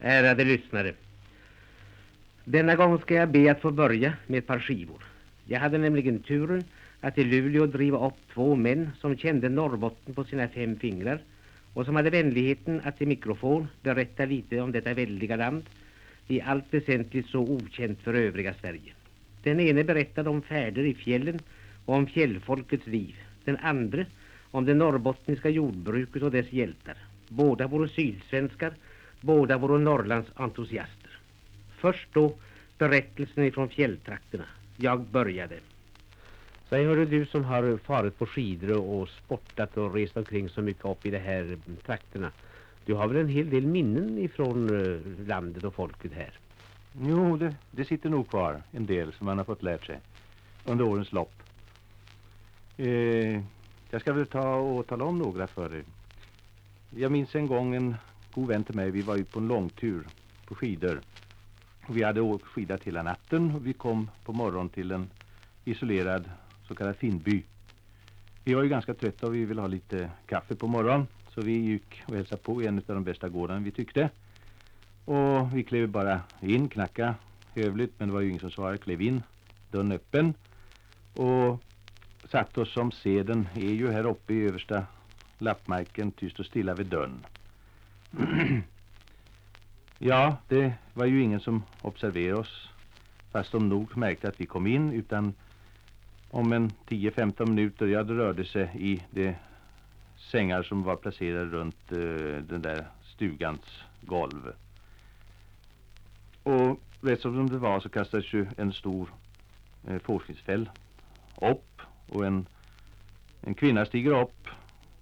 Ärade lyssnare. Denna gång ska jag be att få börja med ett par skivor. Jag hade nämligen turen att i Luleå driva upp två män som kände Norrbotten på sina fem fingrar och som hade vänligheten att i mikrofon berätta lite om detta väldiga land, i allt väsentligt så okänt för övriga Sverige. Den ene berättade om färder i fjällen och om fjällfolkets liv. Den andra om det norrbottniska jordbruket och dess hjältar. Båda vore sydsvenskar, båda vore Norrlands entusiaster. Först då berättelsen ifrån fjälltrakterna. Jag började. Säg hörru du som har farit på skidor och sportat och rest omkring så mycket upp i de här trakterna. Du har väl en hel del minnen ifrån uh, landet och folket här? Jo, det, det sitter nog kvar en del som man har fått lärt sig under årens lopp. Eh, jag ska väl ta och tala om några för er. Jag minns en gång en god vän till mig, vi var ute på en långtur på skidor. Vi hade åkt skidat hela natten och vi kom på morgonen till en isolerad så kallad Finnby. Vi var ju ganska trötta och vi ville ha lite kaffe på morgonen. så vi gick och hälsade på i en av de bästa gårdarna vi tyckte. Och vi klev bara in, knacka hövligt men det var ju ingen som svarade, klev in, dörren öppen och satt oss som seden är ju här uppe i översta lappmarken tyst och stilla vid dörren. ja, det var ju ingen som observerade oss fast de nog märkte att vi kom in utan om en 10-15 minuter, jag det rörde sig i de sängar som var placerade runt uh, den där stugans golv. Och rätt som det var så kastades ju en stor eh, uh, fårskinnsfäll upp och en, en kvinna stiger upp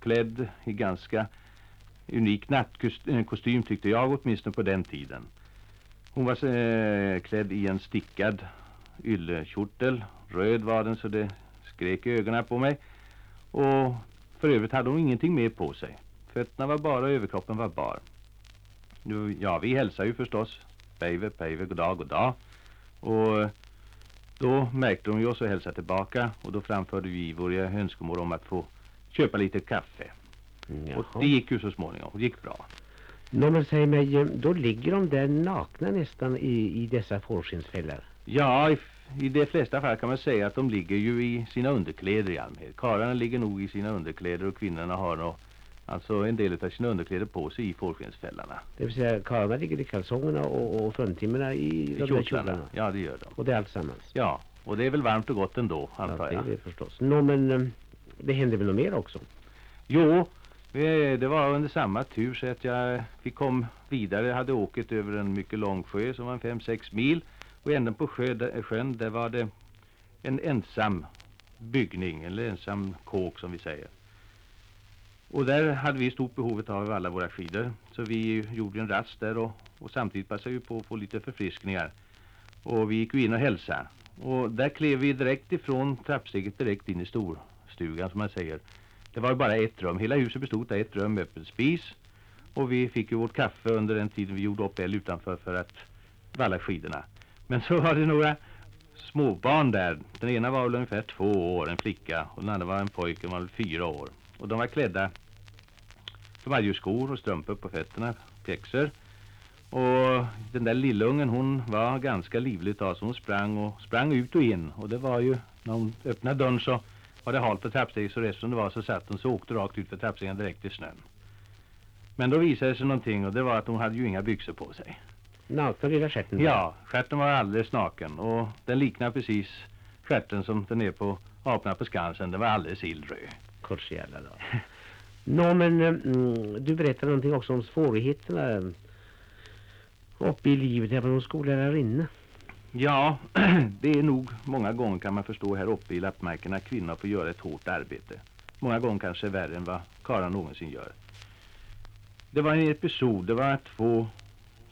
klädd i ganska unik nattkostym eh, tyckte jag åtminstone på den tiden. Hon var eh, klädd i en stickad yllekjortel. Röd var den så det skrek i ögonen på mig. Och för övrigt hade hon ingenting mer på sig. Fötterna var bara och överkroppen var bar. Nu, ja, vi hälsade ju förstås. Pejve, pejve, god dag, god dag. Och eh, då märkte hon ju oss och hälsade tillbaka och då framförde vi våra önskemål om att få köpa lite kaffe. Jaha. Och det gick ju så småningom, det gick bra. Nå men säg mig, eh, då ligger de där nakna nästan i, i dessa fårskinnsfällar? Ja, i, i de flesta fall kan man säga att de ligger ju i sina underkläder i allmänhet. Karlarna ligger nog i sina underkläder och kvinnorna har nog alltså en del av sina underkläder på sig i fårskinnsfällarna. Det vill säga karlarna ligger i kalsongerna och, och fruntimmerna i, I de där kjolarna? Ja, det gör de. Och det är alltsammans? Ja, och det är väl varmt och gott ändå, antar ja, jag. det är det förstås. Nå, men eh, det händer väl något mer också? Jo, det var under samma tur så att jag, vi kom vidare, hade åkt över en mycket lång sjö som var 5-6 mil. Och änden på sjö, sjön där var det en ensam byggning, eller ensam kåk som vi säger. Och där hade vi stort behovet av alla våra skidor. Så vi gjorde en rast där och, och samtidigt passade vi på att få lite förfriskningar. Och vi gick in och hälsade. Och där klev vi direkt ifrån trappsteget direkt in i storstugan som man säger. Det var bara ett rum. Hela huset bestod av ett rum med öppen spis. Och vi fick ju vårt kaffe under den tiden vi gjorde upp el utanför för att valla skidorna. Men så var det några småbarn där. Den ena var väl ungefär två år, en flicka. Och den andra var en pojke, var väl fyra år. Och de var klädda. De hade ju skor och strumpor på fötterna, pjäxor. Och den där lillungen hon var ganska livligt av så hon sprang och sprang ut och in. Och det var ju, när hon öppnade dörren så var det halt på trappsteget så resten det var så satt hon så åkte rakt ut för trappstegen direkt i snön. Men då visade det sig någonting och det var att hon hade ju inga byxor på sig. Nakna lilla stjärten? Ja, stjärten var alldeles naken och den liknar precis stjärten som den är på aporna på Skansen. Den var alldeles illröd. Korsjävlar då. Nå men mm, du berättade någonting också om svårigheterna uppe i livet även som skollärarinna. Ja, det är nog många gånger kan man förstå här uppe i lappmarkerna kvinnor får göra ett hårt arbete. Många gånger kanske värre än vad karlar någonsin gör. Det var en episod, det var två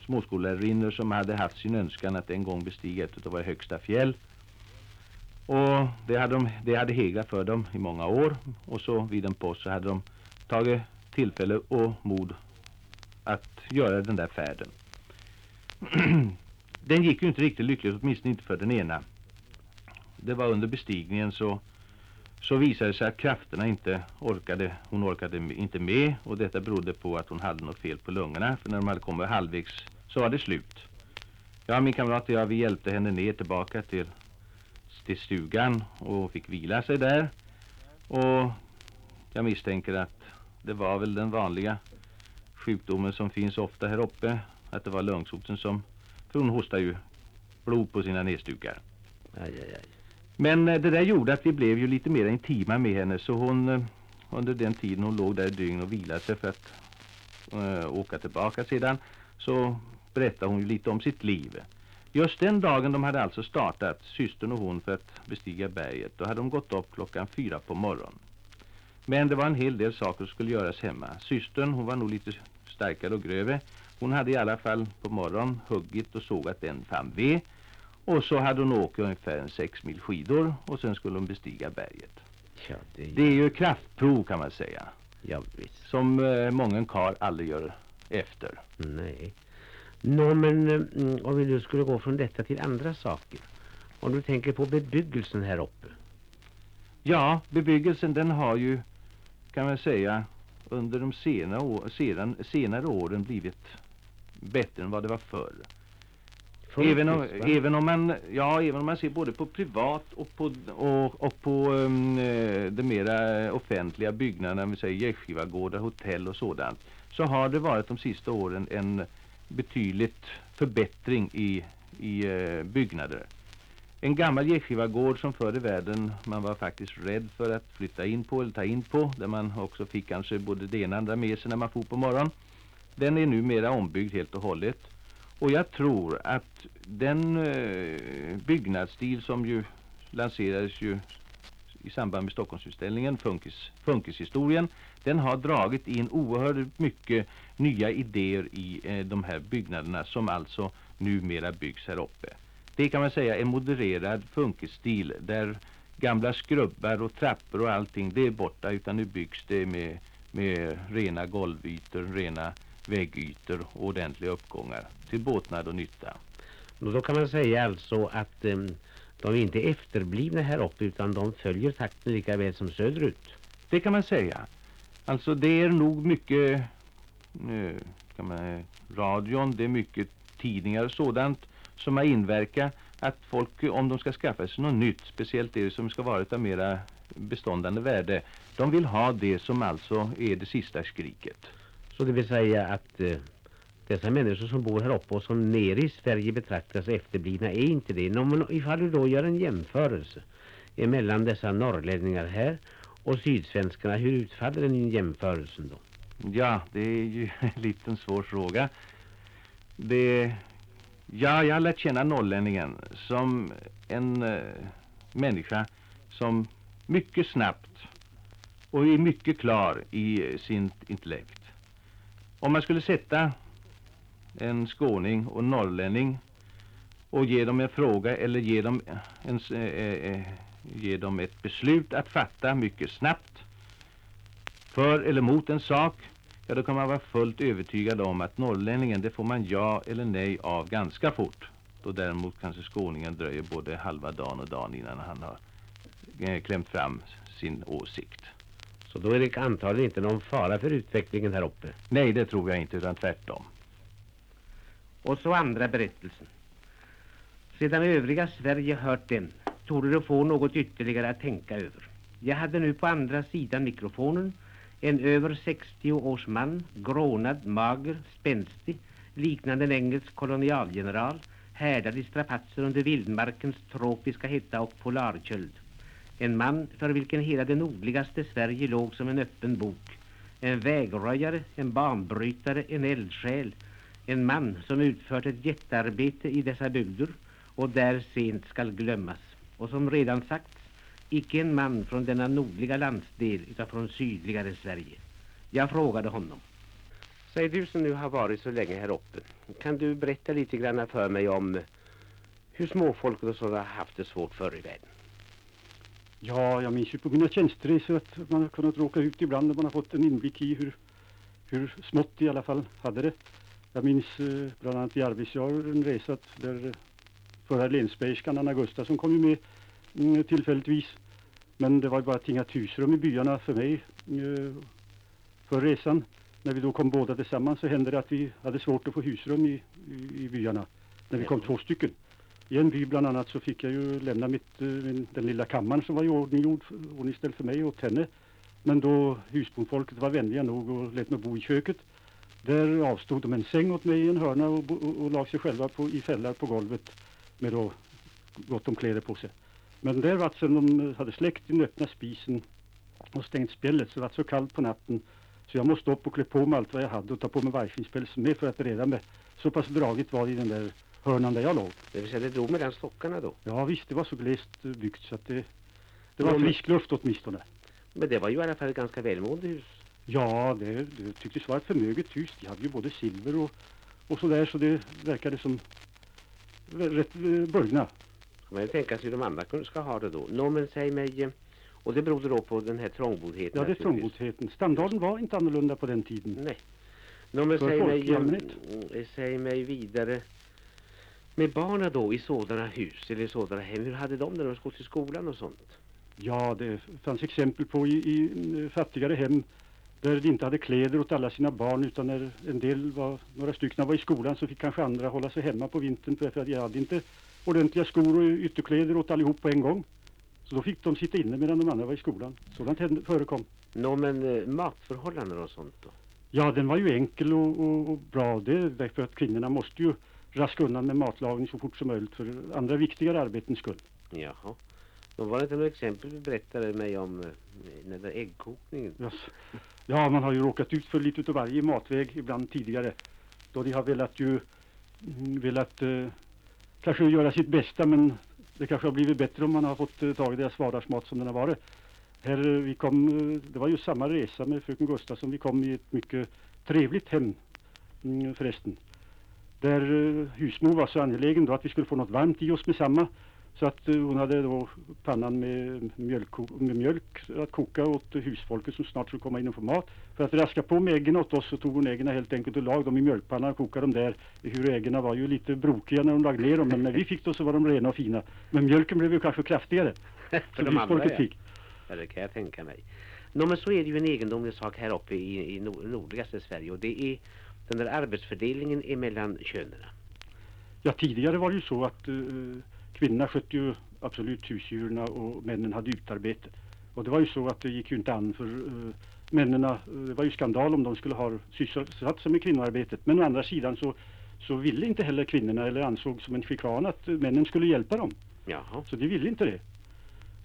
småskollärarinnor som hade haft sin önskan att en gång bestiga ett av våra högsta fjäll. Och det hade, de, det hade heglat för dem i många år och så vid en post så hade de tagit tillfälle och mod att göra den där färden. den gick ju inte riktigt lyckligt, åtminstone inte för den ena. Det var under bestigningen så, så visade det sig att krafterna inte orkade, hon orkade inte med och detta berodde på att hon hade något fel på lungorna. För när de hade kommit halvvägs så var det slut. Ja, min kamrat och jag, vi hjälpte henne ner tillbaka till, till stugan och fick vila sig där. Och jag misstänker att det var väl den vanliga sjukdomen som finns ofta här uppe. Att det var lungsoten som, för hon hostar ju blod på sina nedstukar. Aj, aj, aj. Men eh, det där gjorde att vi blev ju lite mer intima med henne så hon eh, under den tiden hon låg där i dygn och vilade sig för att äh, åka tillbaka sedan så berättade hon ju lite om sitt liv. Just den dagen de hade alltså startat, systern och hon, för att bestiga berget, då hade de gått upp klockan fyra på morgonen. Men det var en hel del saker som skulle göras hemma. Systern, hon var nog lite starkare och grövre. Hon hade i alla fall på morgonen huggit och sågat en fam ved. Och så hade hon åkt ungefär en sex mil skidor och sen skulle hon bestiga berget. Ja, det, Det är ju kraftprov kan man säga. Ja, visst. Som eh, många kar aldrig gör efter. Nej. Nå, men mm, om vi nu skulle gå från detta till andra saker. Om du tänker på bebyggelsen här uppe. Ja, bebyggelsen den har ju, kan man säga, under de sena år, sedan, senare åren blivit bättre än vad det var förr. Även om, även om man, ja, även om man ser både på privat och på, och, och på um, de mera offentliga byggnaderna, vi säger gästgivargårdar, hotell och sådant, så har det varit de sista åren en betydligt förbättring i, i eh, byggnader. En gammal gästgivargård som förr i världen man var faktiskt rädd för att flytta in på eller ta in på, där man också fick kanske både det ena och andra med sig när man for på morgonen. Den är numera ombyggd helt och hållet. Och jag tror att den eh, byggnadsstil som ju lanserades ju i samband med Stockholmsutställningen, funkis, funkishistorien, den har dragit in oerhört mycket nya idéer i eh, de här byggnaderna som alltså numera byggs här uppe. Det kan man säga är modererad funkisstil där gamla skrubbar och trappor och allting det är borta utan nu byggs det med, med rena golvytor, rena väggytor och ordentliga uppgångar till båtnad och nytta. Och då kan man säga alltså att em, de är inte efterblivna här uppe utan de följer takten lika väl som söderut. Det kan man säga. Alltså det är nog mycket eh, kan man, radion, det är mycket tidningar och sådant som har inverkat att folk om de ska skaffa sig något nytt, speciellt det som ska vara av mera beståndande värde, de vill ha det som alltså är det sista skriket. Så det vill säga att eh, dessa människor som bor här uppe och som nere i Sverige betraktas efterblivna är inte det. Om ifall du då gör en jämförelse mellan dessa norrlänningar här och sydsvenskarna, hur utfaller den jämförelsen då? Ja, det är ju en liten svår fråga. Det, ja, jag har lärt känna norrlänningen som en eh, människa som mycket snabbt och är mycket klar i eh, sitt intellekt. Om man skulle sätta en skåning och norrlänning och ge dem en fråga eller ge dem, en, eh, eh, eh, ge dem ett beslut att fatta mycket snabbt för eller mot en sak, ja då kan man vara fullt övertygad om att norrlänningen det får man ja eller nej av ganska fort. Då däremot kanske skåningen dröjer både halva dagen och dagen innan han har eh, klämt fram sin åsikt. Så då är det antagligen inte någon fara för utvecklingen här uppe. Nej, det tror jag inte utan tvärtom. Och så andra berättelsen. Sedan övriga Sverige hört den torde det få något ytterligare att tänka över. Jag hade nu på andra sidan mikrofonen en över 60 års man, grånad, mager, spänstig, liknande en engelsk kolonialgeneral, härdad i strapatser under vildmarkens tropiska hetta och polarköld. En man för vilken hela det nordligaste Sverige låg som en öppen bok. En vägröjare, en banbrytare, en eldsjäl, en man som utfört ett jättearbete i dessa bygder och där sent skall glömmas. Och som redan sagts, icke en man från denna nordliga landsdel utan från sydligare Sverige. Jag frågade honom. Säg du som nu har varit så länge här uppe, kan du berätta lite grann för mig om eh, hur småfolket och sådana haft det svårt förr i världen? Ja, jag minns ju på mina tjänsteresor att man har kunnat råka ut ibland när man har fått en inblick i hur, hur smått i alla fall hade det. Jag minns eh, bland annat i Arvidsjaur en resa där eh, förra lensbergerskan Anna Gustafsson kom ju med mm, tillfälligtvis. Men det var ju bara ett inga husrum i byarna för mig eh, för resan. när vi då kom båda tillsammans så hände det att vi hade svårt att få husrum i, i, i byarna. När vi kom två stycken. I en by bland annat så fick jag ju lämna mitt, eh, den lilla kammaren som var i ordning gjord, ordningsställd för mig åt henne. Men då husbondfolket var vänliga nog och lät mig bo i köket. Där avstod de en säng åt mig i en hörna och, och, och lag sig själva på, i fällar på golvet med då gott om kläder på sig. Men där var sen de hade släckt den öppna spisen och stängt spjället så det var så kallt på natten så jag måste upp och klä på mig allt vad jag hade och ta på mig vargfinspälsen med för att reda mig. Så pass dragigt var det i den där hörnan där jag låg. Det vill säga det drog mellan stockarna då. Ja visst, det var så glest byggt så att det, det var men- frisk luft åtminstone. Men det var ju i alla fall ett ganska välmående hus. Ja, det, det tycktes vara ett förmöget hus. De hade ju både silver och, och sådär så det verkade som rätt eh, burgna. Ju tänka sig hur de andra kunde- ska ha det då. Nå men säg mig, eh, och det berodde då på den här trångboddheten. Ja, det är trångboddheten. Standarden var inte annorlunda på den tiden. Nej. Nå men säg mig, eh, säg mig vidare. Med barnen då i sådana hus eller i sådana hem, hur hade de när de skulle till skolan och sånt? Ja, det fanns exempel på i, i eh, fattigare hem där de inte hade kläder åt alla sina barn utan när en del var, några stycken var i skolan så fick kanske andra hålla sig hemma på vintern för att jag hade inte ordentliga skor och ytterkläder åt allihop på en gång. Så då fick de sitta inne medan de andra var i skolan. Sådant hände, förekom. Nå men eh, matförhållanden och sånt då? Ja, den var ju enkel och, och, och bra. Det är därför att kvinnorna måste ju raska undan med matlagning så fort som möjligt för andra viktigare arbeten skull. Jaha. Nå var det inte något exempel du berättade mig om eh, den där äggkokningen? Yes. Ja, man har ju råkat ut för lite utav varje matväg ibland tidigare. Då de har velat ju mm, velat eh, kanske göra sitt bästa men det kanske har blivit bättre om man har fått eh, tag i deras vardagsmat som den har varit. Här, eh, vi kom, eh, det var ju samma resa med fröken Gustafsson. Vi kom i ett mycket trevligt hem mm, förresten. Där eh, husmor var så angelägen då att vi skulle få något varmt i oss med samma. Så att eh, hon hade då pannan med mjölk, med mjölk att koka åt husfolket som snart skulle komma in och få mat. För att raska på med äggen åt oss så tog hon äggen helt enkelt och lag dem i mjölkpannan och kokade dem där. Hur äggen var ju lite brokiga när hon lag ner dem men när vi fick dem så var de rena och fina. Men mjölken blev ju kanske kraftigare. För de andra ja. fick. Ja, det kan jag tänka mig. Nå men så är det ju en egendomlig sak här uppe i, i nord- nordligaste Sverige och det är den där arbetsfördelningen emellan könen. Ja tidigare var det ju så att eh, kvinnorna skötte ju absolut husdjuren och männen hade utarbete. Och det var ju så att det gick ju inte an för uh, männen, eh, det var ju skandal om de skulle ha sysselsatt sig med kvinnoarbetet. Men å andra sidan så, så ville inte heller kvinnorna eller ansåg som en chikan att eh, männen skulle hjälpa dem. Jaha. Så de ville inte det.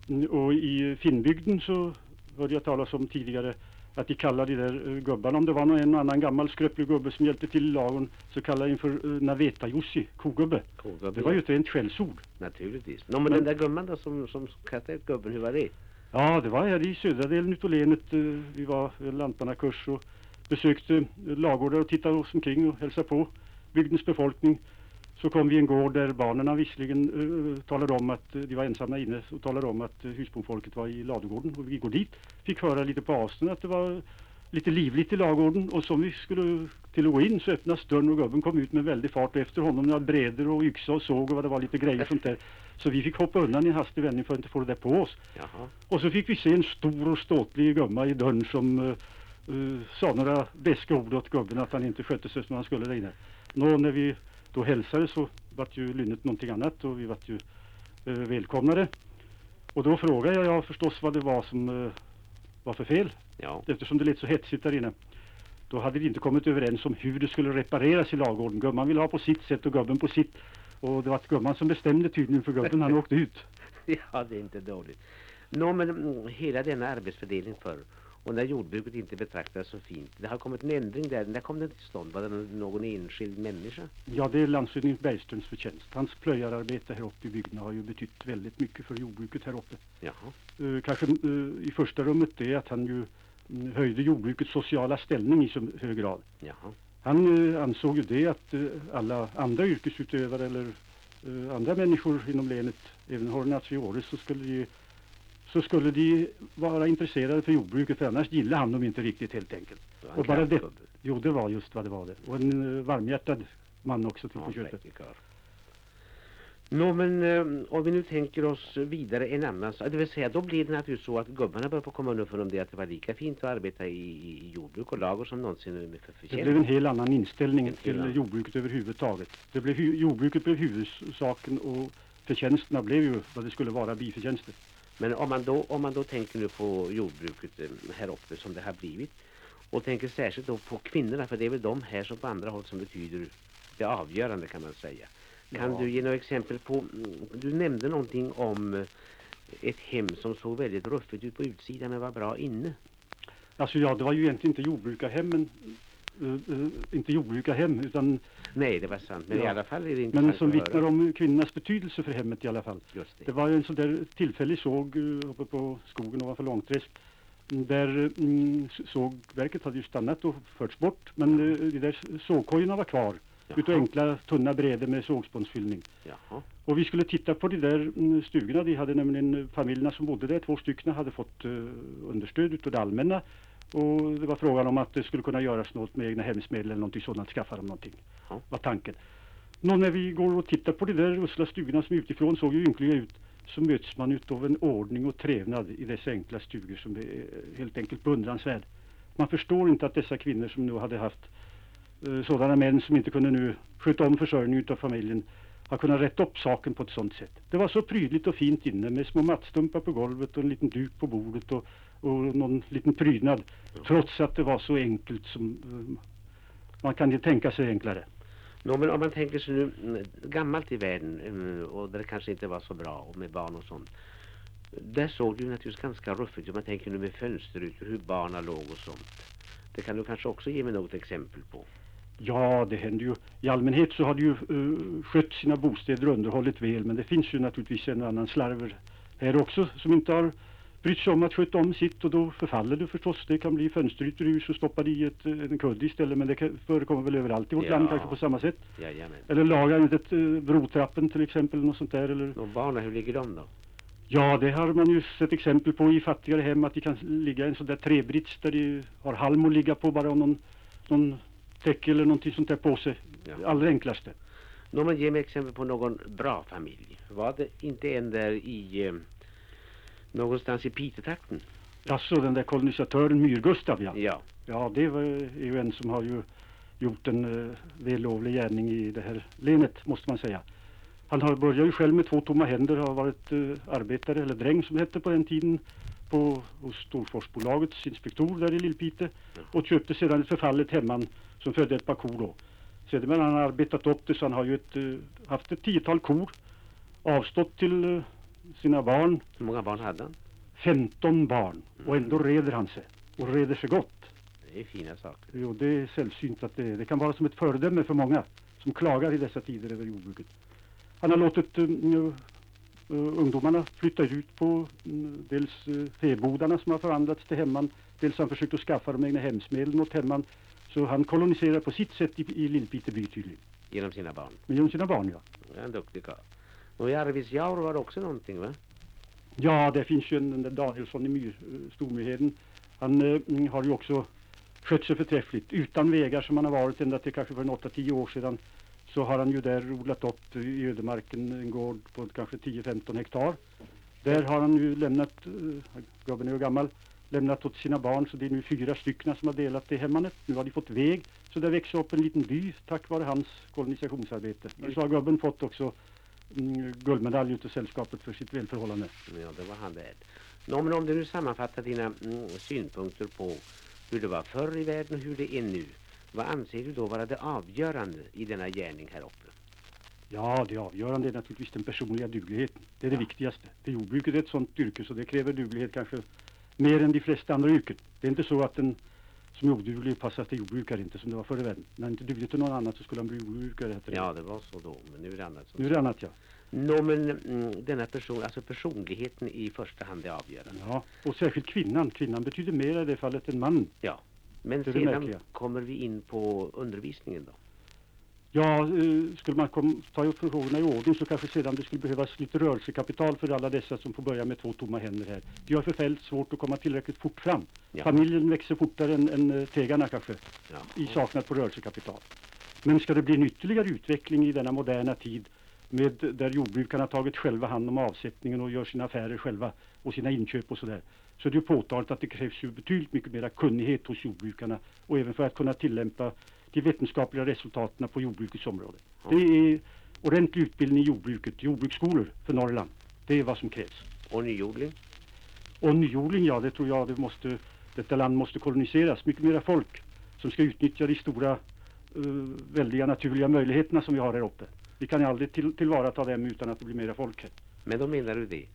Mm, Och i Finnbygden så hörde jag talas om tidigare att de kallade de där eh, gubbarna, om det var någon en annan gammal skröplig gubbe som hjälpte till i lagen, så kallade de för uh, Naveta-Jussi, kogubbe. Kogubbe, Det var ju ett rent skällsord. Naturligtvis. Nå men, Men- den där gumman då som, som kastade ut gubben, hur var det? Ja, det var här i södra delen utav länet. eh, Vi var vid lantmannakurs och besökte eh, ladugårdar och tittade oss omkring och hälsade på bygdens befolkning. Så kom vi i en gård där barnen visserligen uh, talade om att uh, de var ensamma inne och talade om att uh, husbondfolket var i ladugården och vi går dit. Fick höra lite på avstånd att det var lite livligt i ladugården och som vi skulle till att gå in så öppnades dörren och gubben kom ut med väldig fart och efter honom några bredor och yxa och såg och vad det var lite grejer och sånt där. Så vi fick hoppa undan i en hastig vändning för att inte få det där på oss. Jaha. Och så fick vi se en stor och ståtlig gumma i dörren som uh, uh, sa några beska ord åt gubben att han inte skötte sig som han skulle där inne. Nå, när vi då hälsade så vart ju lynnet någonting annat och vi vart ju uh, välkomnade. Och då frågade jag, förstås vad det var som uh, var för fel Ja. eftersom det lät så hetsigt där inne. Då hade vi inte kommit överens om hur det skulle repareras i lagården. Gumman ville ha på sitt sätt och gubben på sitt. Och det var gumman som bestämde tydligen för gubben han åkte ut. ja, det är inte dåligt. Nå men mm, hela denna arbetsfördelning förr och när jordbruket inte betraktades så fint. Det har kommit en ändring där. När kom den till stånd? Var det någon- enskild människa? Ja, det är landshövding Bergströms förtjänst. Hans plöjararbete här uppe i bygden har ju betytt väldigt mycket för jordbruket här uppe. Jaha. Eh, kanske eh, i första rummet det är att han ju mm, höjde jordbrukets sociala ställning i så hög grad. Jaha. Han eh, ansåg ju det att eh, alla andra yrkesutövare eller eh, andra människor inom länet, även Hornaciores, så skulle de så skulle de vara intresserade för jordbruket för annars gillade han dem inte riktigt helt enkelt. Och bara det, jo det var just vad det var det. Och en eh, varmhjärtad man också till Ja, på köpet. Nå men eh, om vi nu tänker oss vidare en annan sak, det vill säga då blir det naturligtvis så att gubbarna börjar på komma underfund om det att det var lika fint att arbeta i, i jordbruk och lager som någonsin för Det blev en helt annan inställning till annan. jordbruket överhuvudtaget. Det blev, jordbruket blev huvudsaken och förtjänsterna blev ju vad det skulle vara, biförtjänster. Men om man då, om man då tänker nu på jordbruket eh, här uppe som det har blivit och tänker särskilt då på kvinnorna för det är väl de här som på andra håll som betyder det avgörande kan man säga. Kan Ja. du ge några exempel på, mm, du nämnde någonting om eh, ett hem som såg väldigt ruffigt ut på utsidan men var bra inne. Alltså ja, det var ju egentligen inte jordbrukarhemmen, uh, uh, inte jordbrukarhem, utan, Nej, det var sant. Men i Ja. alla fall är det men som vittnar om kvinnornas betydelse för hemmet i alla fall. Just det. Det var en sån där tillfällig såg uh, uppe på skogen ovanför Långträsk. Där mm, sågverket hade ju stannat och förts bort, men uh, de där sågkojorna var kvar. Utav Jaha. enkla tunna brädor med sågspånsfyllning. Jaha. Och vi skulle titta på de där mm, stugorna. De hade nämligen eh, familjerna som bodde där, två stycken, hade fått eh, understöd utav det allmänna. Och det var frågan om att det skulle kunna göras något med egna hemsmedel eller någonting sådant, skaffa dem någonting. Ja. Var tanken. Nå, när vi går och tittar på de där usla stugorna som utifrån såg ju ynkliga ut så möts man utav en ordning och trevnad i dessa enkla stugor som är helt enkelt beundransvärd. Man förstår inte att dessa kvinnor som nu hade haft eh, sådana män som inte kunde nu sköta om försörjningen utav familjen har kunnat rätta upp saken på ett sådant sätt. Det var så prydligt och fint inne med små mattstumpar på golvet och en liten duk på bordet och, och någon liten prydnad. Trots att det var så enkelt som eh, man kan ju tänka sig enklare. Nå, men om man tänker sig nu mm, gammalt i världen mm, och där det kanske inte var så bra och med barn och sånt. Där såg det ju naturligtvis ganska ruffigt ut. Man tänker nu med fönsterrutor, hur barnen låg och sånt. Det kan du kanske också ge mig något exempel på. Ja, det händer ju. I allmänhet så har de ju uh, skött sina bostäder och underhållit väl. Men det finns ju naturligtvis en annan slarver här också som inte har brytt sig om att sköta om sitt och då förfaller det förstås. Det kan bli fönsterytor i hus och stoppade i ett, eh, en kudde istället. Men det kan, förekommer väl överallt i vårt Ja. land kanske på samma sätt. Jajamän. Eller laga inte ett uh, brotrappen till exempel. Något sånt där. Eller... Och barnen, hur ligger de då? Ja, det har man ju sett exempel på i fattigare hem att de kan ligga en sån där träbrits där de har halm att ligga på bara och någon, någon täcke eller någonting sånt där på sig. Ja. Allra enklaste. Nå, men ge mig exempel på någon bra familj. Var det inte en där i eh, någonstans i Pitetakten? Alltså den där kolonisatören Myrgustav ja. Ja. Ja det var, är ju en som har ju gjort en uh, vällovlig gärning i det här länet måste man säga. Han har börjat ju själv med två tomma händer, har varit uh, arbetare eller dräng som det hette på den tiden på, hos Storforsbolagets inspektor där i Lillpite och köpte sedan ett förfallet hemman som födde ett par kor då. Sedan har han arbetat upp det så han har ju ett, eh, haft ett tiotal kor, avstått till sina barn, Hur många barn hade han? 15 barn och ändå reder han sig och reder sig gott. Det är fina saker. Jo, det är sällsynt att det, det kan vara som ett föredöme för många som klagar i dessa tider över jordbruket. Han har låtit um, uh, ungdomarna flytta ut på mm, dels uh, fäbodarna som har förvandlats till hemman, dels har han försökt att skaffa dem egna hemsmedel åt hemman. Så han koloniserar på sitt sätt i, i Lillpite by tydligen. Genom sina barn. Men genom sina barn ja. Det är en duktig karl. Och i Arvidsjaur var det också någonting va? Ja, det finns ju en, Danielsson i Myr, eh, Stormyrheden. Han eh, har ju också skött sig förträffligt. Utan vägar som han har varit ända till kanske för en 8-10 år sedan så har han ju där odlat upp i ödemarken en gård på kanske 10-15 hektar. Där har han ju lämnat, eh, gubben är ju gammal, lämnat åt sina barn så det är nu fyra stycken som har delat det hemmanet. Nu har de fått väg så det växer upp en liten by tack vare hans kolonisationsarbete. Men så har gubben fått också guldmedalj utav sällskapet för sitt välförhållande. Ja, det var han värd. Nå, men om du nu sammanfattar dina mm, synpunkter på hur det var förr i världen och hur det är nu. Vad anser du då vara det avgörande i denna gärning här uppe? Ja, det avgörande är naturligtvis den personliga dugligheten. Det är det Ja. viktigaste. För jordbruket är ett sådant yrke så det kräver duglighet kanske mer än de flesta andra yrken. Det är inte så att en som oduglig passar till jordbrukare, inte som det var förr i världen. När han inte duglig till någon annat så skulle han bli jordbrukare. heter det. Ja, det var så då, men nu är det annat. Nu är det annat ja. Nå, men mm, denna person, alltså personligheten i första hand är avgörande. ja. Och särskilt kvinnan. Kvinnan betyder mer i det fallet än mannen. Ja. Men sedan kommer vi in på undervisningen då. Ja, eh, skulle man kom, ta upp frågorna i ordning så kanske sedan det skulle behövas lite rörelsekapital för alla dessa som får börja med två tomma händer här. De har förfärligt svårt att komma tillräckligt fort fram. Ja. Familjen växer fortare än, än eh, tegarna kanske. Ja. i saknad på rörelsekapital. Men ska det bli en ytterligare utveckling i denna moderna tid med, där jordbrukarna tagit själva hand om avsättningen och gör sina affärer själva och sina inköp och sådär. Så det är ju påtagligt att det krävs ju betydligt mycket mera kunnighet hos jordbrukarna och även för att kunna tillämpa de vetenskapliga resultaten på jordbrukets område. Det är ordentlig utbildning i jordbruket, jordbruksskolor för Norrland. Det är vad som krävs. Och nyodling? Och nyodling, ja det tror jag det måste, detta land måste koloniseras. Mycket mera folk som ska utnyttja de stora uh, väldiga naturliga möjligheterna som vi har här uppe. Vi kan ju aldrig till, tillvarata dem utan att det blir mera folk här. Men då menar du det,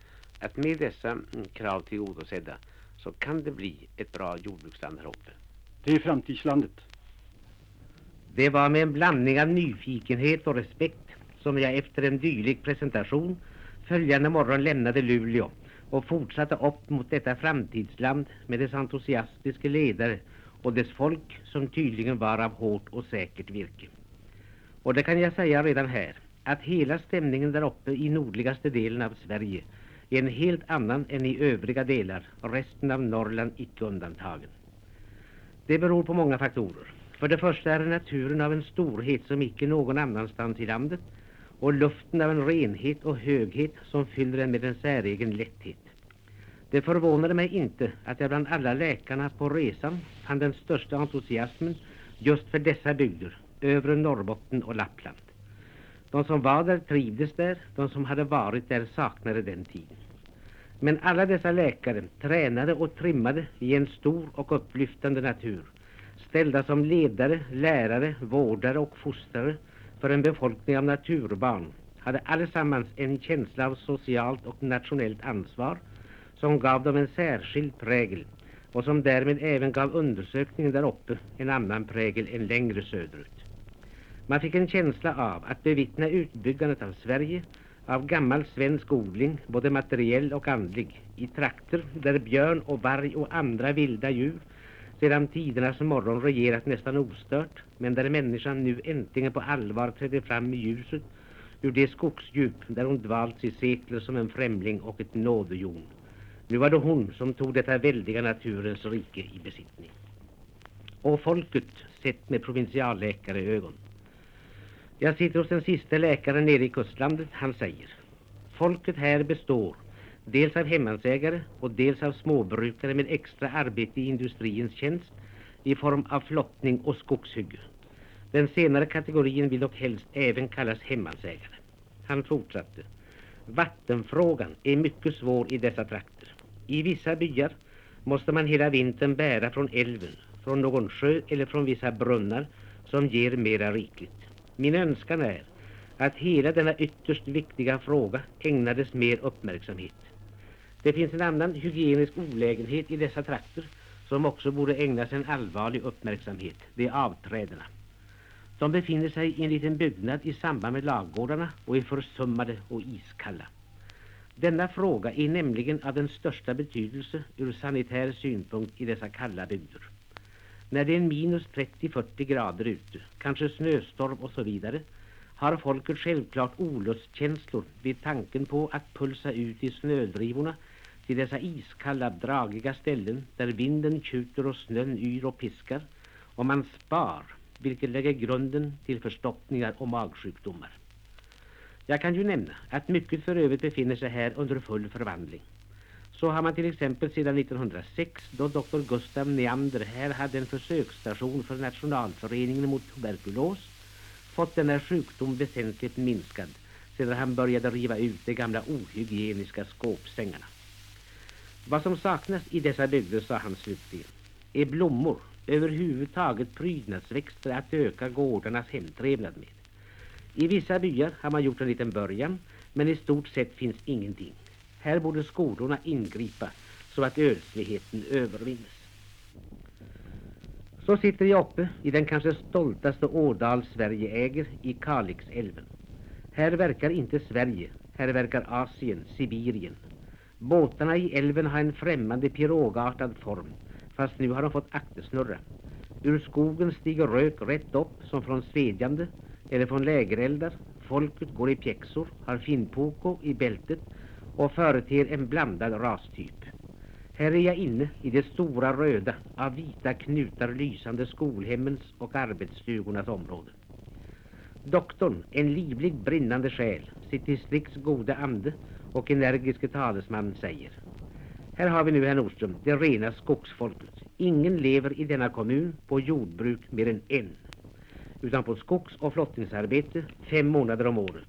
att med dessa mm, krav tillgodosedda så kan det bli ett bra jordbruksland här uppe? Det är framtidslandet. Det var med en blandning av nyfikenhet och respekt som jag efter en dylik presentation följande morgon lämnade Luleå och fortsatte upp mot detta framtidsland med dess entusiastiska ledare och dess folk som tydligen var av hårt och säkert virke. Och det kan jag säga redan här, att hela stämningen där uppe i nordligaste delen av Sverige är en helt annan än i övriga delar, resten av Norrland icke undantagen. Det beror på många faktorer. För det första är naturen av en storhet som icke någon annanstans i landet och luften av en renhet och höghet som fyller den med en säregen lätthet. Det förvånade mig inte att jag bland alla läkarna på resan fann den största entusiasmen just för dessa bygder, övre Norrbotten och Lappland. De som var där trivdes där, de som hade varit där saknade den tiden. Men alla dessa läkare tränade och trimmade i en stor och upplyftande natur, ställda som ledare, lärare, vårdare och fostrare för en befolkning av naturbarn, hade allesammans en känsla av socialt och nationellt ansvar som gav dem en särskild prägel och som därmed även gav undersökningen där uppe en annan prägel än längre söderut. Man fick en känsla av att bevittna utbyggandet av Sverige av gammal svensk odling, både materiell och andlig, i trakter där björn och varg och andra vilda djur sedan tidernas morgon regerat nästan ostört, men där människan nu äntligen på allvar trädde fram i ljuset ur det skogsdjup där hon dvalts i sekler som en främling och ett nådejon. Nu var det hon som tog detta väldiga naturens rike i besittning. Och folket sett med provinsialläkare ögon. Jag sitter hos den sista läkaren nere i kustlandet. Han säger Folket här består dels av hemmansägare och dels av småbrukare med extra arbete i industriens tjänst i form av flottning och skogshygge. Den senare kategorin vill dock helst även kallas hemmansägare. Han fortsatte. Vattenfrågan är mycket svår i dessa trakter. I vissa byar måste man hela vintern bära från älven, från någon sjö eller från vissa brunnar som ger mera rikligt. Min önskan är att hela denna ytterst viktiga fråga ägnades mer uppmärksamhet. Det finns en annan hygienisk olägenhet i dessa trakter som också borde ägnas en allvarlig uppmärksamhet. Det är avträdena. De befinner sig i en liten byggnad i samband med laggårdarna och är försummade och iskalla. Denna fråga är nämligen av den största betydelse ur sanitär synpunkt i dessa kalla bygder. När det är minus 30-40 grader ute, kanske snöstorm och så vidare, har folket självklart olustkänslor vid tanken på att pulsa ut i snödrivorna till dessa iskalla, dragiga ställen där vinden tjuter och snön yr och piskar och man spar, vilket lägger grunden till förstoppningar och magsjukdomar. Jag kan ju nämna att mycket för övrigt befinner sig här under full förvandling. Så har man till exempel sedan 1906 då doktor Gustav Neander här hade en försöksstation för Nationalföreningen mot tuberkulos fått denna sjukdom väsentligt minskad sedan han började riva ut de gamla ohygieniska skåpsängarna. Vad som saknas i dessa bygder, sa han slutligen, är blommor, överhuvudtaget prydnadsväxter att öka gårdarnas hemtrevnad med. I vissa byar har man gjort en liten början, men i stort sett finns ingenting. Här borde skolorna ingripa så att ödsligheten övervinns. Så sitter jag uppe i den kanske stoltaste ådal Sverige äger, i Kalixälven. Här verkar inte Sverige, här verkar Asien, Sibirien. Båtarna i älven har en främmande pirogartad form, fast nu har de fått aktersnurra. Ur skogen stiger rök rätt upp som från svedjande eller från lägereldar. Folket går i pjäxor, har finpoko i bältet och företer en blandad rastyp. Här är jag inne i det stora röda, av vita knutar lysande skolhemmens och arbetsstugornas område. Doktorn, en livlig brinnande själ, sitt distrikts goda ande och energiske talesman säger. Här har vi nu, herr Nordström, det rena skogsfolket. Ingen lever i denna kommun på jordbruk mer än en. Utan på skogs- och flottningsarbete fem månader om året.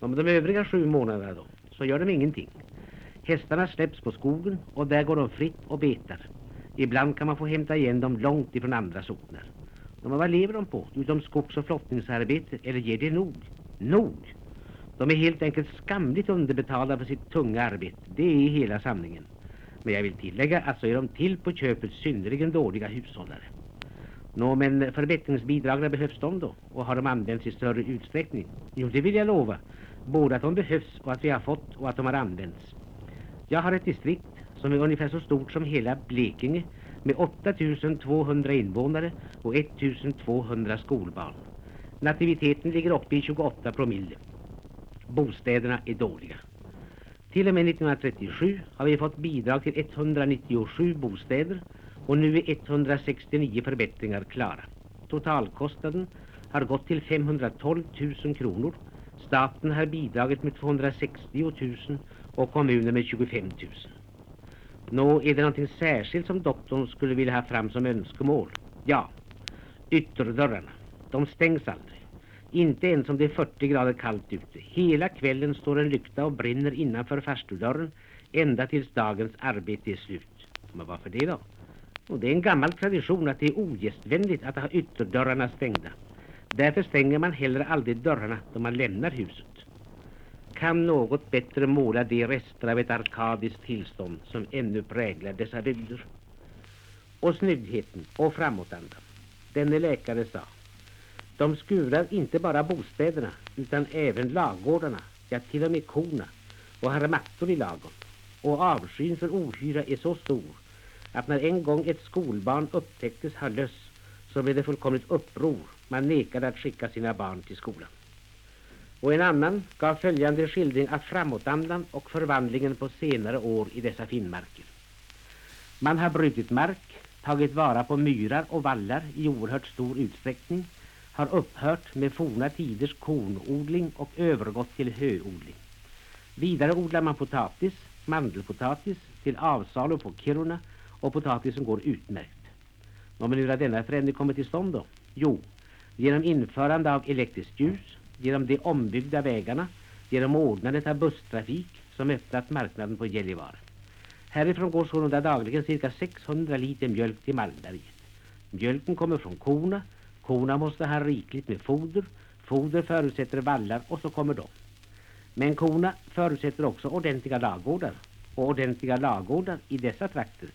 Om de övriga sju månaderna då, så gör de ingenting. Hästarna släpps på skogen och där går de fritt och betar. Ibland kan man få hämta igen dem långt ifrån andra socknar. Men vad lever de på? Utom skogs- och flottningsarbete? Eller ger det nog? Nog! De är helt enkelt skamligt underbetalda för sitt tunga arbete. Det är hela sanningen. Men jag vill tillägga att så är de till på köpet synnerligen dåliga hushållare. Nå, men förbättringsbidragen behövs de då? Och har de använts i större utsträckning? Jo, det vill jag lova. Både att de behövs och att vi har fått och att de har använts. Jag har ett distrikt som är ungefär så stort som hela Blekinge med 8200 invånare och 1200 skolbarn. Nativiteten ligger uppe i 28 promille. Bostäderna är dåliga. Till och med 1937 har vi fått bidrag till 197 bostäder och nu är 169 förbättringar klara. Totalkostnaden har gått till 512 000 kronor. Staten har bidragit med 260 000 och kommunen med 25 000. Nå, är det någonting särskilt som doktorn skulle vilja ha fram som önskemål? Ja, ytterdörrarna. De stängs aldrig. Inte ens om det är 40 grader kallt ute. Hela kvällen står en lykta och brinner innanför farstudörren ända tills dagens arbete är slut. Men varför det då? Och det är en gammal tradition att det är ogästvänligt att ha ytterdörrarna stängda. Därför stänger man heller aldrig dörrarna då man lämnar huset. Kan något bättre måla de rester av ett arkadiskt tillstånd som ännu präglar dessa bygder? Och snyggheten och framåtandan. Denne läkare sa de skurar inte bara bostäderna utan även lagårdarna, ja till och med korna och har mattor i lagom. Och avskyn för ohyra är så stor att när en gång ett skolbarn upptäcktes ha löss så blev det fullkomligt uppror. Man nekade att skicka sina barn till skolan. Och en annan gav följande skildring av framåtandan och förvandlingen på senare år i dessa finnmarker. Man har brutit mark, tagit vara på myrar och vallar i oerhört stor utsträckning, har upphört med forna tiders kornodling och övergått till höodling. Vidare odlar man potatis, mandelpotatis, till avsalu på Kiruna och potatisen går utmärkt. Men hur har denna förändring kommit till stånd då? Jo, genom införande av elektriskt ljus, genom de ombyggda vägarna, genom ordnandet av busstrafik som öppnat marknaden på Gällivare. Härifrån går sålunda dagligen cirka 600 liter mjölk till Malmberget. Mjölken kommer från korna, korna måste ha rikligt med foder, foder förutsätter vallar och så kommer de. Men korna förutsätter också ordentliga lagårdar och ordentliga lagårdar i dessa trakter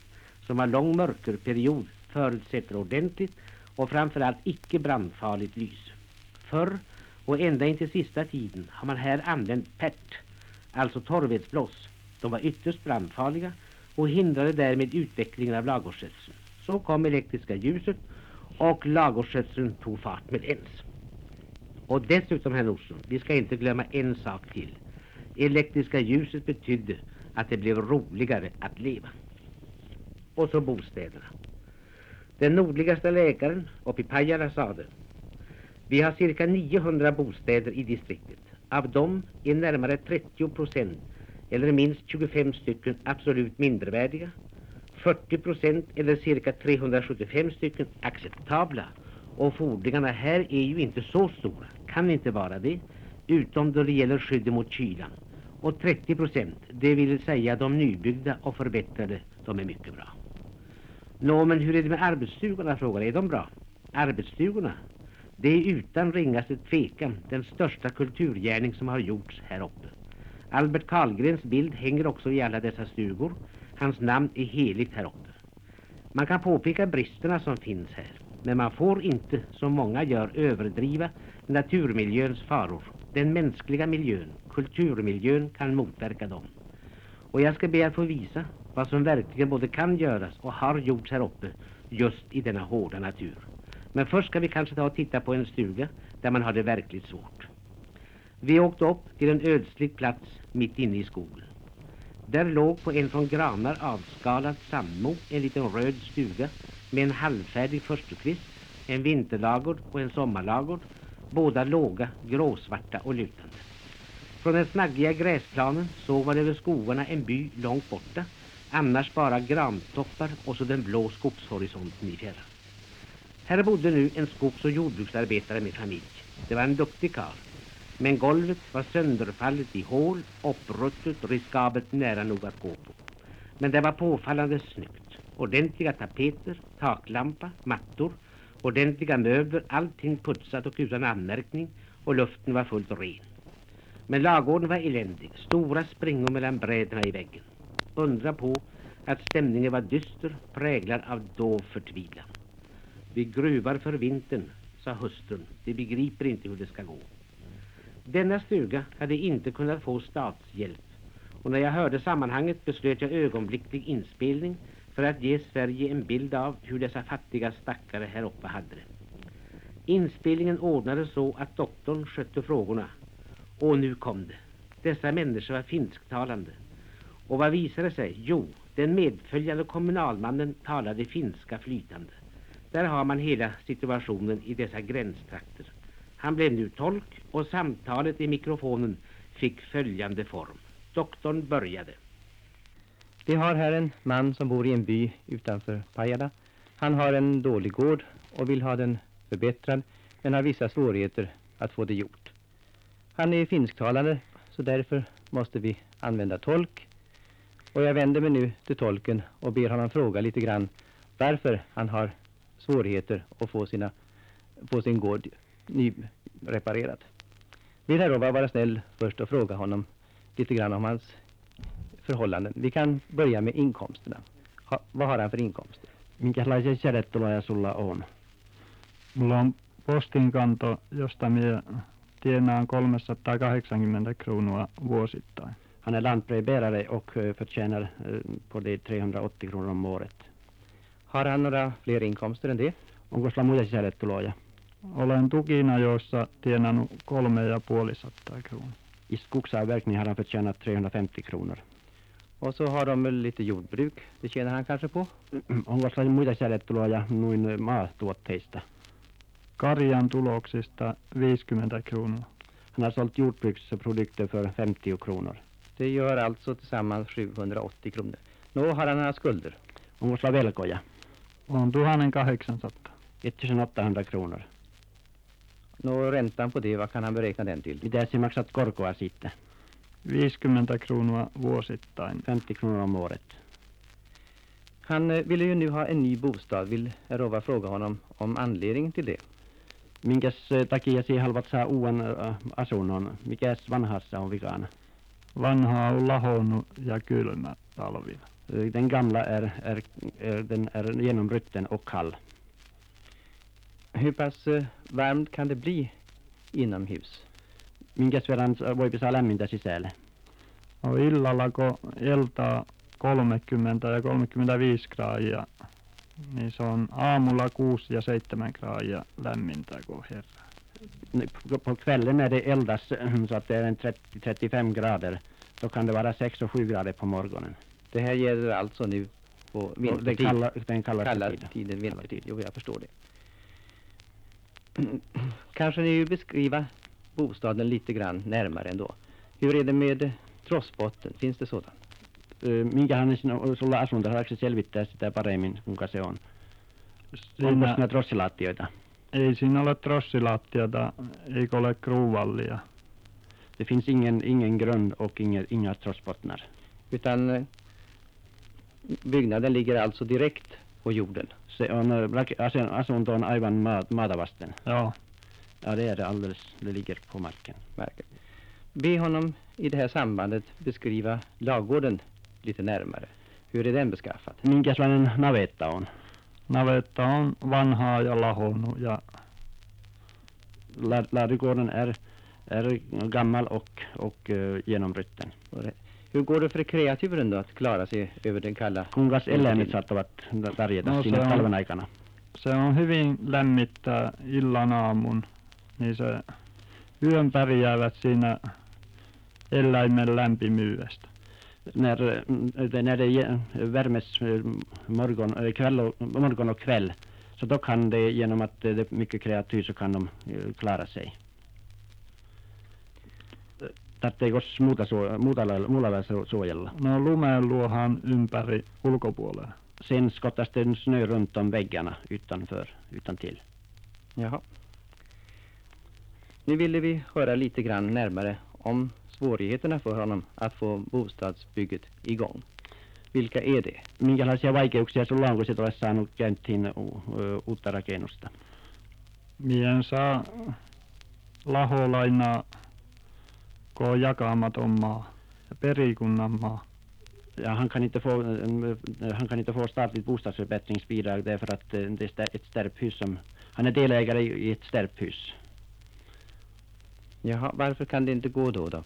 som har lång mörkerperiod förutsätter ordentligt och framförallt icke brandfarligt lys. Förr och ända in till sista tiden har man här använt pärt, alltså torvedsblås. De var ytterst brandfarliga och hindrade därmed utvecklingen av lagårdsskötseln. Så kom elektriska ljuset och lagårdsskötseln tog fart med ens. Och dessutom, herr Nordström, vi ska inte glömma en sak till. Elektriska ljuset betydde att det blev roligare att leva. Och så bostäderna. Den nordligaste läkaren uppe i Pajala sade vi har cirka 900 bostäder i distriktet. Av dem är närmare 30 procent eller minst 25 stycken absolut mindervärdiga. 40 procent eller cirka 375 stycken acceptabla. Och fordringarna här är ju inte så stora, kan inte vara det, utom då det gäller skydd mot kylan. Och 30 procent, det vill säga de nybyggda och förbättrade, de är mycket bra. Nå, men hur är det med arbetsstugorna, frågar Är de bra? Arbetsstugorna, det är utan ringaste tvekan den största kulturgärning som har gjorts här uppe. Albert Karlgrens bild hänger också i alla dessa stugor. Hans namn är heligt här uppe. Man kan påpeka bristerna som finns här, men man får inte, som många gör, överdriva naturmiljöns faror. Den mänskliga miljön, kulturmiljön, kan motverka dem. Och jag ska be att få visa vad som verkligen både kan göras och har gjorts här uppe, just i denna hårda natur. Men först ska vi kanske ta och titta på en stuga där man har det verkligt svårt. Vi åkte upp till en ödslig plats mitt inne i skogen. Där låg på en från granar avskalad sandmo en liten röd stuga med en halvfärdig förstukvist, en vinterlagård och en sommarlagård, båda låga, gråsvarta och lutande. Från den snaggiga gräsplanen såg man över skogarna en by långt borta, annars bara grantoppar och så den blå skogshorisonten i fjärran. Här bodde nu en skogs- och jordbruksarbetare med familj. Det var en duktig karl. Men golvet var sönderfallet i hål, uppruttet och riskabelt nära nog att gå på. Men det var påfallande snyggt. Ordentliga tapeter, taklampa, mattor, ordentliga möbler, allting putsat och utan anmärkning och luften var fullt ren. Men lagården var eländig, stora springor mellan bräderna i väggen. Undra på att stämningen var dyster, präglad av dov förtvivlan. Vi gruvar för vintern, sa hustrun. De begriper inte hur det ska gå. Denna stuga hade inte kunnat få statshjälp och när jag hörde sammanhanget beslöt jag ögonblicklig inspelning för att ge Sverige en bild av hur dessa fattiga stackare här uppe hade det. Inspelningen ordnades så att doktorn skötte frågorna. Och nu kom det. Dessa människor var finsktalande. Och vad visade sig? Jo, den medföljande kommunalmannen talade finska flytande. Där har man hela situationen i dessa gränstrakter. Han blev nu tolk och samtalet i mikrofonen fick följande form. Doktorn började. Vi har här en man som bor i en by utanför Pajala. Han har en dålig gård och vill ha den förbättrad men har vissa svårigheter att få det gjort. Han är finsktalande så därför måste vi använda tolk. Och jag vänder mig nu till tolken och ber honom fråga lite grann varför han har svårigheter att få, sina, få sin gård nyreparerad. Vill herr Rova vara snäll först och fråga honom lite grann om hans förhållanden. Vi kan börja med inkomsterna. Ha, vad har han för inkomster? Minkälaisia sädetuloja sulla on? Mulla on postinkanto, josta minä tienaan 380 kronor vuosittain. Han är lantbrevbärare och eh, förtjänar eh, på det 380 kronor om året. Har han några fler inkomster än det? Onko sulla muita sädetuloja? Olen tukina, joissa tienannut kolme ja puoli sattaa kronor. I skogsavverkning har han förtjänat 350 kronor. Och så har de väl lite jordbruk. Det tjänar han kanske på. Onko sulla muita sädetuloja noin maatuotteista? Karjan tuloksista 50 kronor. Han har sålt jordbruksprodukter för 50 kronor. Det gör alltså tillsammans 780 kronor. Nå, har han några skulder? Onko sulla velkoja? On 1800. 1800 kronor. Nå, räntan på det, vad kan han beräkna den till? Mitä se maksat korkoa sitten? 50 kronor vuosittain. 50 kronor om året. Han eh, ville ju nu ha en ny bostad. Vill Rova fråga honom om anledningen till det? Minkäs eh, takia sinä haluat saa uuden äh, asunnon? Mikäs vanhassa on vikana? Vanha on lahonnut ja kylmä talvina. Eh, Den gamla är, är, är, den är genomrutten och kall. Hur pass eh, varmt kan det bli inomhus? Minkäs verran voipi saa lämmintä sisälle? On illalla, kun iltaa 30 ja 35 graadia, niin se on aamulla 6 ja 7 graadia lämmintä kuin herra. Nej, På, på kvällen när det eldas äh, så att det är en 30-35 grader. Då kan det vara 6 och 7 grader på morgonen. Det här gäller alltså nu på Och det vintertid. kalla, den kallaste Kalla tiden. tiden, vintertid. Jo, jag förstår det. Kanske ni vill beskriva bostaden lite grann närmare ändå. Hur är det med eh, trossbotten? Finns det sådan? Minkälainen sinä- sulla asunto? Haluatko selvittää sitä paremmin, kuinka se on? Onko Siinä siinä trossilaatioita? ei siinä ole trossilattiota, eikä ole kruuvallia. Det finns ingen, ingen grund och inga, inga trossbottnar. Utan eh, byggnaden ligger alltså direkt på jorden. Se on, asunto on aivan maa, maata vasten. Ja, Ja, det är det alldeles. Det ligger på marken. Marken. Be honom i det här sambandet beskriva lagården lite närmare. Hur är den beskaffad? Minkälainen navetta on? navetta on vanhaa ja lahonnut ja La- Ladugården är, är gammal och, och ö, genomrutten. Hur går det för kreaturen då att klara sig över den kalla? Kuinka Vintertid. eläimet saattavat pärjätä No, siinä on- talven aikana? se on hyvin lämmittää illan aamun, niin se yön pärjäävät siinä eläimen lämpimyydestä. När, eh, när det värmes eh, morgon, eh, kväll och, morgon och kväll så då kan det genom att det är mycket kreatur så kan de klara sig. Tarvitseekos muuta, suo, muuta lailla, muulla lailla su- suojella? No lumeen luohan ympäri ulkopuolella. Sen skottas det snö runt om väggarna utanför, utantill. Jaha. Nu ville vi höra lite grann närmare om svårigheterna för honom att få bostadsbygget igång. Vilka är det? Minkälaisia vaikeuksia sulla on, kun sit olet saanut käyntiin uutta rakennusta? Mien saa laholainaa, kun on jakamaton maa ja perikunnan maa. Ja, han, kan inte få, eh, han kan inte få statligt bostadsförbättringsbidrag därför att eh, det är ett stärbhus som... Han är delägare i ett stärbhus. Jaha, varför kan det inte gå då då?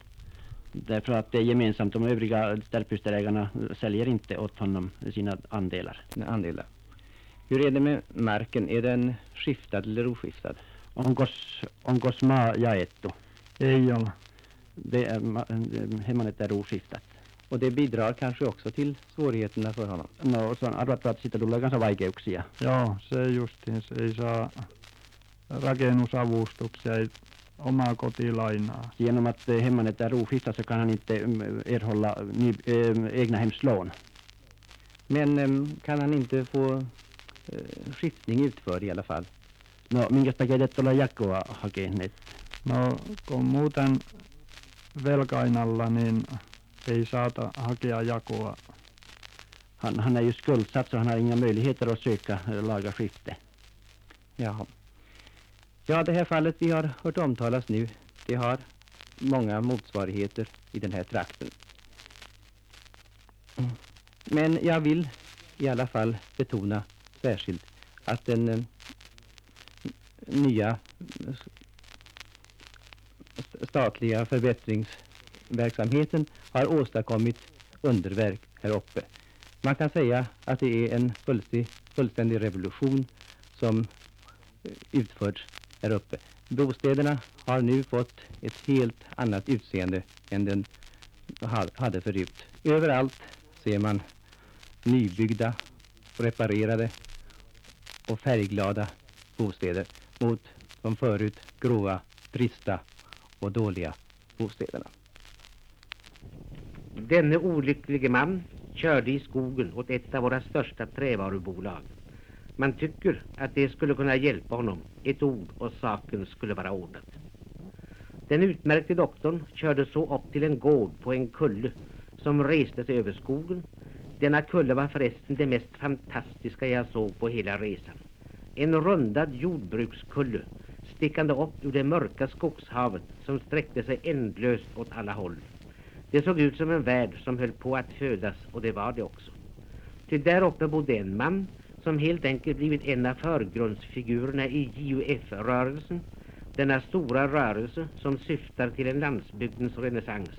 Därför att det är gemensamt. De övriga stärbhusdelägarna säljer inte åt honom sina andelar. Andelar. Hur är det med marken? Är den skiftad eller oskiftad? Onkos, onkos maa jaettu? Ei ole. Det är, ma- hemmanet är oskiftat. Och det bidrar kanske också till svårigheterna för honom. No, se on arvattu, että siitä tulee kanssa vaikeuksia. Joo, se justiin, se ei saa rakennusavustuksia, ei omaa kotilainaa. Genom att eh, hemmanet är oskiftat så kan han inte mm, erhålla ny, eh, egna hemslån. Men kan han inte få eh, skiftning utförd i alla fall? No, minkä takia et ole jakoa hakeneet? No, kun muuten velkainalla, niin ei saata hakea jakoa. Han, han är ju skuldsatt så han har inga möjligheter att söka eh, laga skifte. Ja. Ja, det här fallet vi har hört omtalas nu, det har många motsvarigheter i den här trakten. Men jag vill i alla fall betona särskilt att den eh, nya statliga förbättringsverksamheten har åstadkommit underverk här uppe. Man kan säga att det är en fullständig, fullständig revolution som eh, utförts här uppe. Bostäderna har nu fått ett helt annat utseende än den hade förut. Överallt ser man nybyggda, reparerade och färgglada bostäder mot de förut gråa, trista och dåliga bostäderna. Denne olycklige man körde i skogen åt ett av våra största trävarubolag. Man tycker att det skulle kunna hjälpa honom. Ett ord och saken skulle vara ordnad. Den utmärkte doktorn körde så upp till en gård på en kulle som reste sig över skogen. Denna kulle var förresten det mest fantastiska jag såg på hela resan. En rundad jordbrukskulle stickande upp ur det mörka skogshavet som sträckte sig ändlöst åt alla håll. Det såg ut som en värld som höll på att födas och det var det också. Ty där uppe bodde en man som helt enkelt blivit en av förgrundsfigurerna i JUF-rörelsen, denna stora rörelse som syftar till en landsbygdens renässans.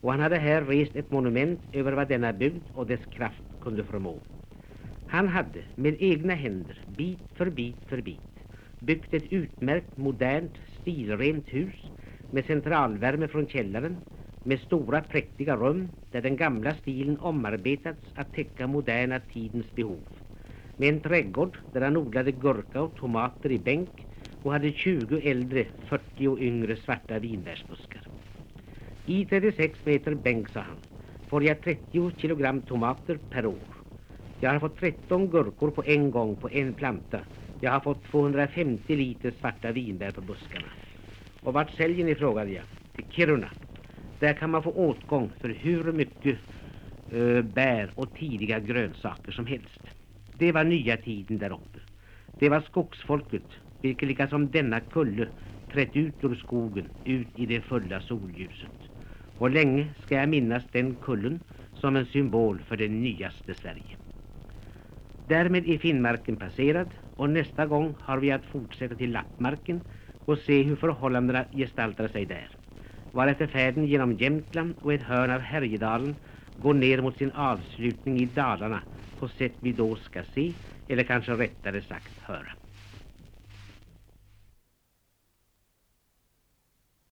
Och han hade här rest ett monument över vad denna bygd och dess kraft kunde förmå. Han hade med egna händer, bit för bit för bit, byggt ett utmärkt, modernt, stilrent hus med centralvärme från källaren, med stora präktiga rum där den gamla stilen omarbetats att täcka moderna tidens behov. Med en trädgård där han odlade gurka och tomater i bänk och hade 20 äldre, 40 yngre svarta vinbärsbuskar. I 36 meter bänk, sa han, får jag 30 kilogram tomater per år. Jag har fått 13 gurkor på en gång på en planta. Jag har fått 250 liter svarta vinbär på buskarna. Och vart säljer ni, frågade jag. Till Kiruna. Där kan man få åtgång för hur mycket uh, bär och tidiga grönsaker som helst. Det var nya tiden där uppe. Det var skogsfolket, vilket lika som denna kulle trätt ut ur skogen, ut i det fulla solljuset. Och länge ska jag minnas den kullen som en symbol för det nyaste Sverige. Därmed är Finnmarken passerad och nästa gång har vi att fortsätta till Lappmarken och se hur förhållandena gestaltar sig där. Varefter färden genom Jämtland och ett hörn av Härjedalen går ner mot sin avslutning i Dalarna på sätt vi då ska se, eller kanske rättare sagt höra.